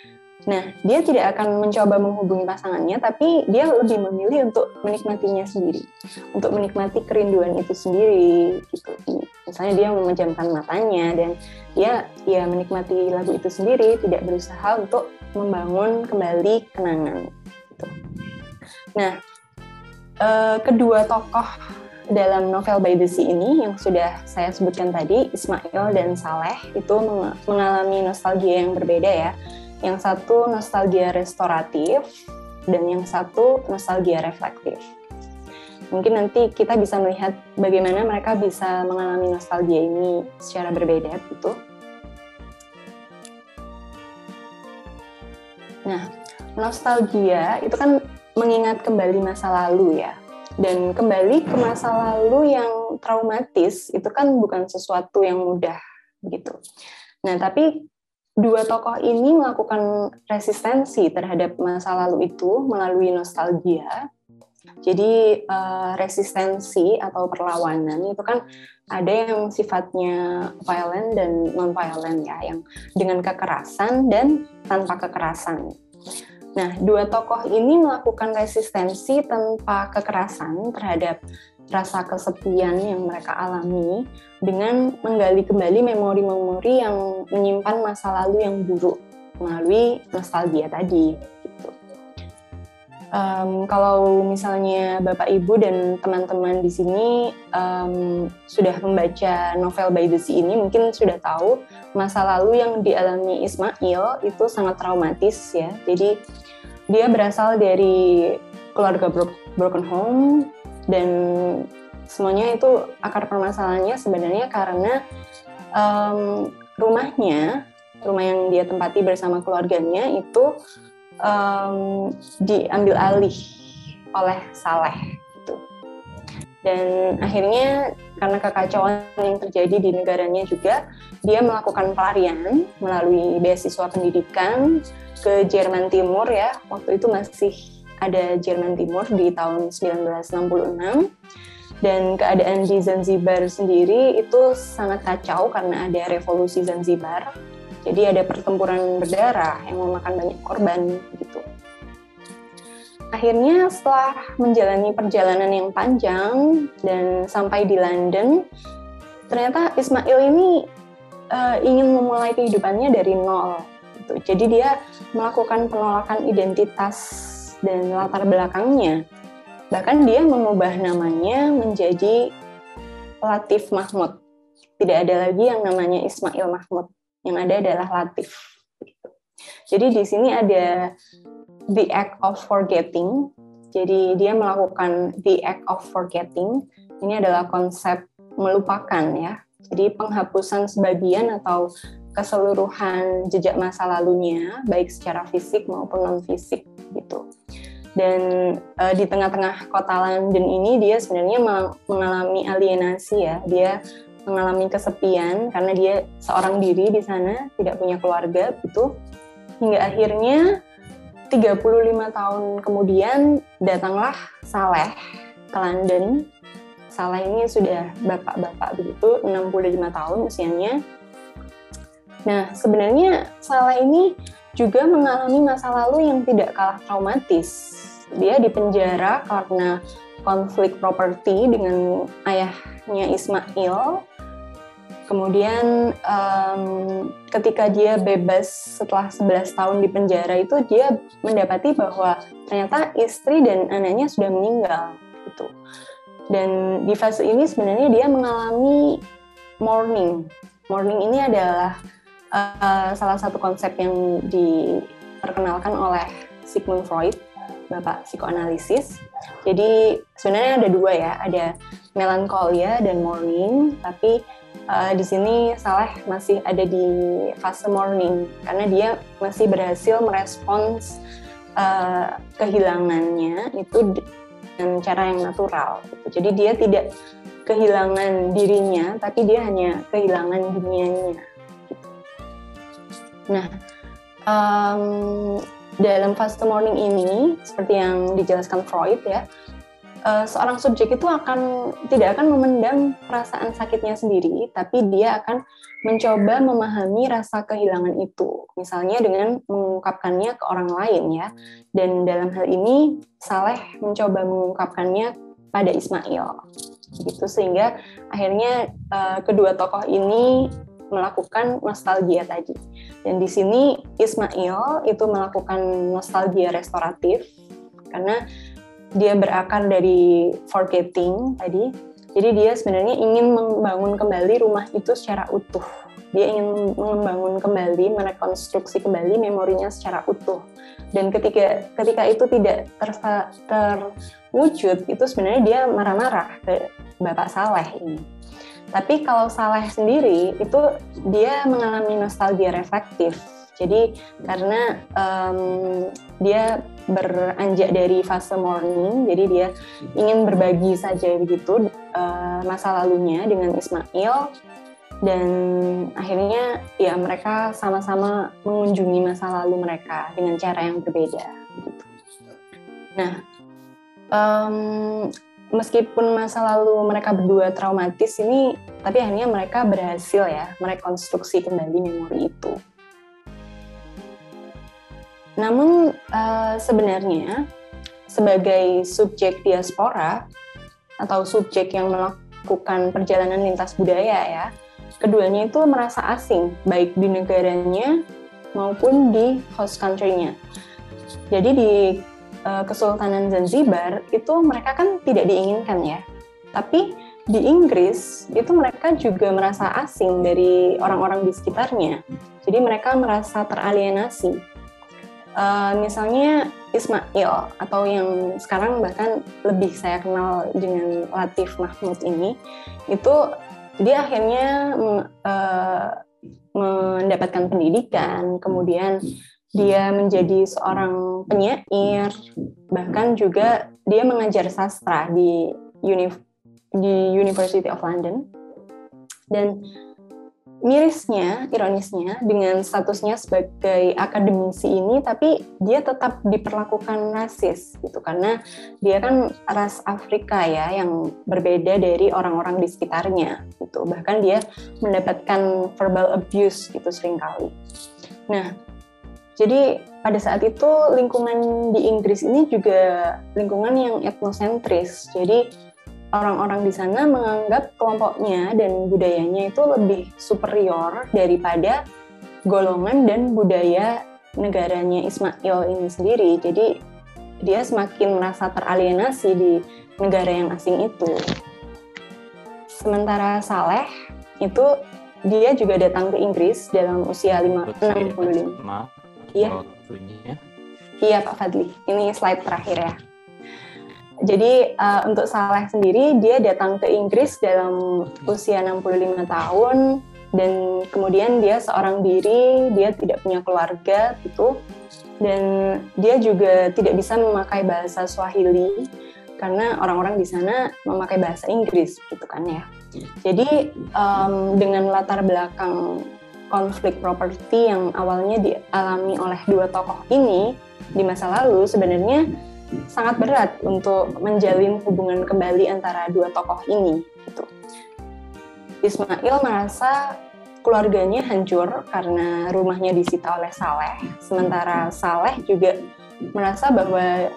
Nah dia tidak akan mencoba menghubungi pasangannya tapi dia lebih memilih untuk menikmatinya sendiri untuk menikmati kerinduan itu sendiri gitu. Misalnya dia memejamkan matanya dan dia ya menikmati lagu itu sendiri tidak berusaha untuk membangun kembali kenangan gitu. nah uh, kedua tokoh dalam novel By the Sea ini yang sudah saya sebutkan tadi, Ismail dan Saleh itu mengalami nostalgia yang berbeda ya. Yang satu nostalgia restoratif dan yang satu nostalgia reflektif. Mungkin nanti kita bisa melihat bagaimana mereka bisa mengalami nostalgia ini secara berbeda gitu. Nah, nostalgia itu kan mengingat kembali masa lalu ya. Dan kembali ke masa lalu yang traumatis itu kan bukan sesuatu yang mudah gitu. Nah, tapi dua tokoh ini melakukan resistensi terhadap masa lalu itu melalui nostalgia. Jadi uh, resistensi atau perlawanan itu kan ada yang sifatnya violent dan non violent ya, yang dengan kekerasan dan tanpa kekerasan. Nah, dua tokoh ini melakukan resistensi tanpa kekerasan terhadap rasa kesepian yang mereka alami dengan menggali kembali memori-memori yang menyimpan masa lalu yang buruk melalui nostalgia tadi. Um, kalau misalnya Bapak Ibu dan teman-teman di sini um, sudah membaca novel By the Sea ini, mungkin sudah tahu masa lalu yang dialami Ismail itu sangat traumatis ya. Jadi dia berasal dari keluarga broken home dan semuanya itu akar permasalahannya sebenarnya karena um, rumahnya, rumah yang dia tempati bersama keluarganya itu um, diambil alih oleh Saleh gitu. Dan akhirnya karena kekacauan yang terjadi di negaranya juga, dia melakukan pelarian melalui beasiswa pendidikan ke Jerman Timur ya. Waktu itu masih ada Jerman Timur di tahun 1966 dan keadaan di Zanzibar sendiri itu sangat kacau karena ada revolusi Zanzibar jadi ada pertempuran berdarah yang memakan banyak korban gitu. Akhirnya setelah menjalani perjalanan yang panjang dan sampai di London, ternyata Ismail ini uh, ingin memulai kehidupannya dari nol. Gitu. Jadi dia melakukan penolakan identitas dan latar belakangnya. Bahkan dia mengubah namanya menjadi Latif Mahmud. Tidak ada lagi yang namanya Ismail Mahmud yang ada adalah latif. Jadi di sini ada the act of forgetting. Jadi dia melakukan the act of forgetting. Ini adalah konsep melupakan ya. Jadi penghapusan sebagian atau keseluruhan jejak masa lalunya, baik secara fisik maupun non fisik gitu. Dan e, di tengah-tengah kota London ini dia sebenarnya mengalami alienasi ya. Dia mengalami kesepian karena dia seorang diri di sana, tidak punya keluarga gitu. Hingga akhirnya 35 tahun kemudian datanglah Saleh ke London. Saleh ini sudah bapak-bapak begitu, 65 tahun usianya. Nah, sebenarnya Saleh ini juga mengalami masa lalu yang tidak kalah traumatis. Dia dipenjara karena konflik properti dengan ayahnya Ismail Kemudian um, ketika dia bebas setelah 11 tahun di penjara itu dia mendapati bahwa ternyata istri dan anaknya sudah meninggal gitu. Dan di fase ini sebenarnya dia mengalami mourning. Mourning ini adalah uh, salah satu konsep yang diperkenalkan oleh Sigmund Freud, bapak psikoanalisis. Jadi sebenarnya ada dua ya, ada melankolia dan mourning, tapi uh, di sini Saleh masih ada di fase morning karena dia masih berhasil merespons uh, kehilangannya itu dengan cara yang natural. Jadi dia tidak kehilangan dirinya, tapi dia hanya kehilangan dunianya. Nah, um, dalam fase morning ini, seperti yang dijelaskan Freud ya, uh, seorang subjek itu akan tidak akan memendam perasaan sakitnya sendiri, tapi dia akan mencoba memahami rasa kehilangan itu, misalnya dengan mengungkapkannya ke orang lain ya. Dan dalam hal ini Saleh mencoba mengungkapkannya pada Ismail, gitu sehingga akhirnya uh, kedua tokoh ini melakukan nostalgia tadi. Dan di sini Ismail itu melakukan nostalgia restoratif karena dia berakar dari forgetting tadi. Jadi dia sebenarnya ingin membangun kembali rumah itu secara utuh. Dia ingin membangun kembali, merekonstruksi kembali memorinya secara utuh. Dan ketika ketika itu tidak ter, terwujud, itu sebenarnya dia marah-marah ke Bapak Saleh ini. Tapi kalau Saleh sendiri itu dia mengalami nostalgia reflektif. Jadi karena um, dia beranjak dari fase morning, jadi dia ingin berbagi saja begitu uh, masa lalunya dengan Ismail dan akhirnya ya mereka sama-sama mengunjungi masa lalu mereka dengan cara yang berbeda. Gitu. Nah, um, meskipun masa lalu mereka berdua traumatis ini, tapi akhirnya mereka berhasil ya merekonstruksi kembali memori itu. Namun uh, sebenarnya sebagai subjek diaspora atau subjek yang melakukan perjalanan lintas budaya ya, keduanya itu merasa asing baik di negaranya maupun di host country-nya. Jadi di uh, Kesultanan Zanzibar itu mereka kan tidak diinginkan ya. Tapi di Inggris itu mereka juga merasa asing dari orang-orang di sekitarnya. Jadi mereka merasa teralienasi. Uh, misalnya Ismail atau yang sekarang bahkan lebih saya kenal dengan Latif Mahmud ini itu dia akhirnya uh, mendapatkan pendidikan, kemudian dia menjadi seorang penyair, bahkan juga dia mengajar sastra di Universitas di University of London. Dan mirisnya, ironisnya, dengan statusnya sebagai akademisi ini, tapi dia tetap diperlakukan rasis gitu karena dia kan ras Afrika ya yang berbeda dari orang-orang di sekitarnya gitu. Bahkan dia mendapatkan verbal abuse gitu sering kali. Nah, jadi pada saat itu lingkungan di Inggris ini juga lingkungan yang etnosentris. Jadi orang-orang di sana menganggap kelompoknya dan budayanya itu lebih superior daripada golongan dan budaya negaranya Ismail ini sendiri. Jadi dia semakin merasa teralienasi di negara yang asing itu. Sementara Saleh itu dia juga datang ke Inggris dalam usia 5, 65. Maaf, iya. Iya Pak Fadli, ini slide terakhir ya. Jadi uh, untuk Saleh sendiri dia datang ke Inggris dalam usia 65 tahun dan kemudian dia seorang diri, dia tidak punya keluarga gitu. Dan dia juga tidak bisa memakai bahasa Swahili karena orang-orang di sana memakai bahasa Inggris gitu kan ya. Jadi um, dengan latar belakang konflik properti yang awalnya dialami oleh dua tokoh ini di masa lalu sebenarnya sangat berat untuk menjalin hubungan kembali antara dua tokoh ini. Gitu. Ismail merasa keluarganya hancur karena rumahnya disita oleh Saleh, sementara Saleh juga merasa bahwa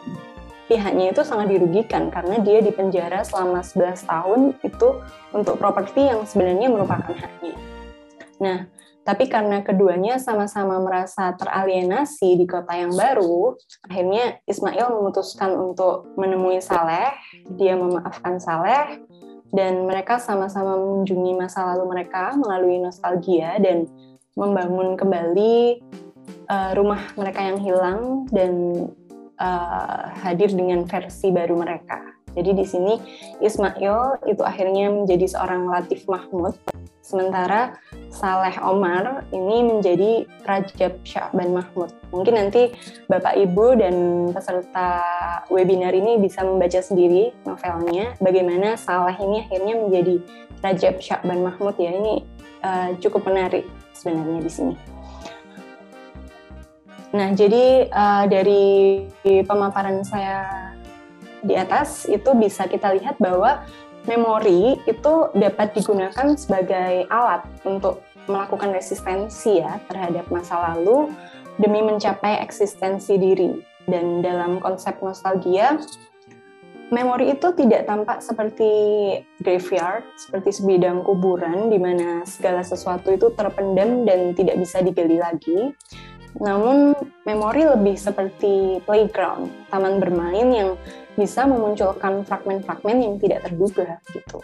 pihaknya itu sangat dirugikan karena dia dipenjara selama 11 tahun itu untuk properti yang sebenarnya merupakan haknya. Nah, tapi karena keduanya sama-sama merasa teralienasi di kota yang baru, akhirnya Ismail memutuskan untuk menemui Saleh. Dia memaafkan Saleh, dan mereka sama-sama mengunjungi masa lalu mereka melalui nostalgia dan membangun kembali uh, rumah mereka yang hilang dan uh, hadir dengan versi baru mereka. Jadi di sini Ismail itu akhirnya menjadi seorang Latif Mahmud Sementara Saleh Omar ini menjadi Rajab Syakban Mahmud. Mungkin nanti Bapak Ibu dan peserta webinar ini bisa membaca sendiri novelnya bagaimana Saleh ini akhirnya menjadi Rajab Syakban Mahmud ya. Ini uh, cukup menarik sebenarnya di sini. Nah, jadi uh, dari pemaparan saya di atas itu bisa kita lihat bahwa memori itu dapat digunakan sebagai alat untuk melakukan resistensi ya terhadap masa lalu demi mencapai eksistensi diri. Dan dalam konsep nostalgia, memori itu tidak tampak seperti graveyard, seperti sebidang kuburan di mana segala sesuatu itu terpendam dan tidak bisa digali lagi. Namun, memori lebih seperti playground, taman bermain yang bisa memunculkan fragmen-fragmen yang tidak terduga gitu.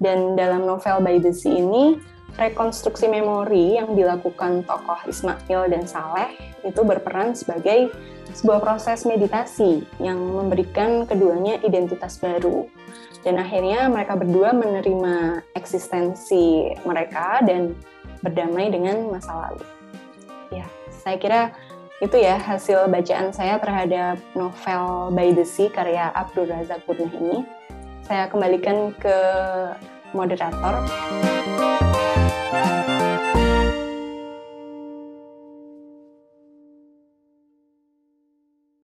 Dan dalam novel By the Sea ini rekonstruksi memori yang dilakukan tokoh Ismail dan Saleh itu berperan sebagai sebuah proses meditasi yang memberikan keduanya identitas baru. Dan akhirnya mereka berdua menerima eksistensi mereka dan berdamai dengan masa lalu. Ya, saya kira itu ya hasil bacaan saya terhadap novel By the Sea karya Abdul Razak Purnah ini. Saya kembalikan ke moderator.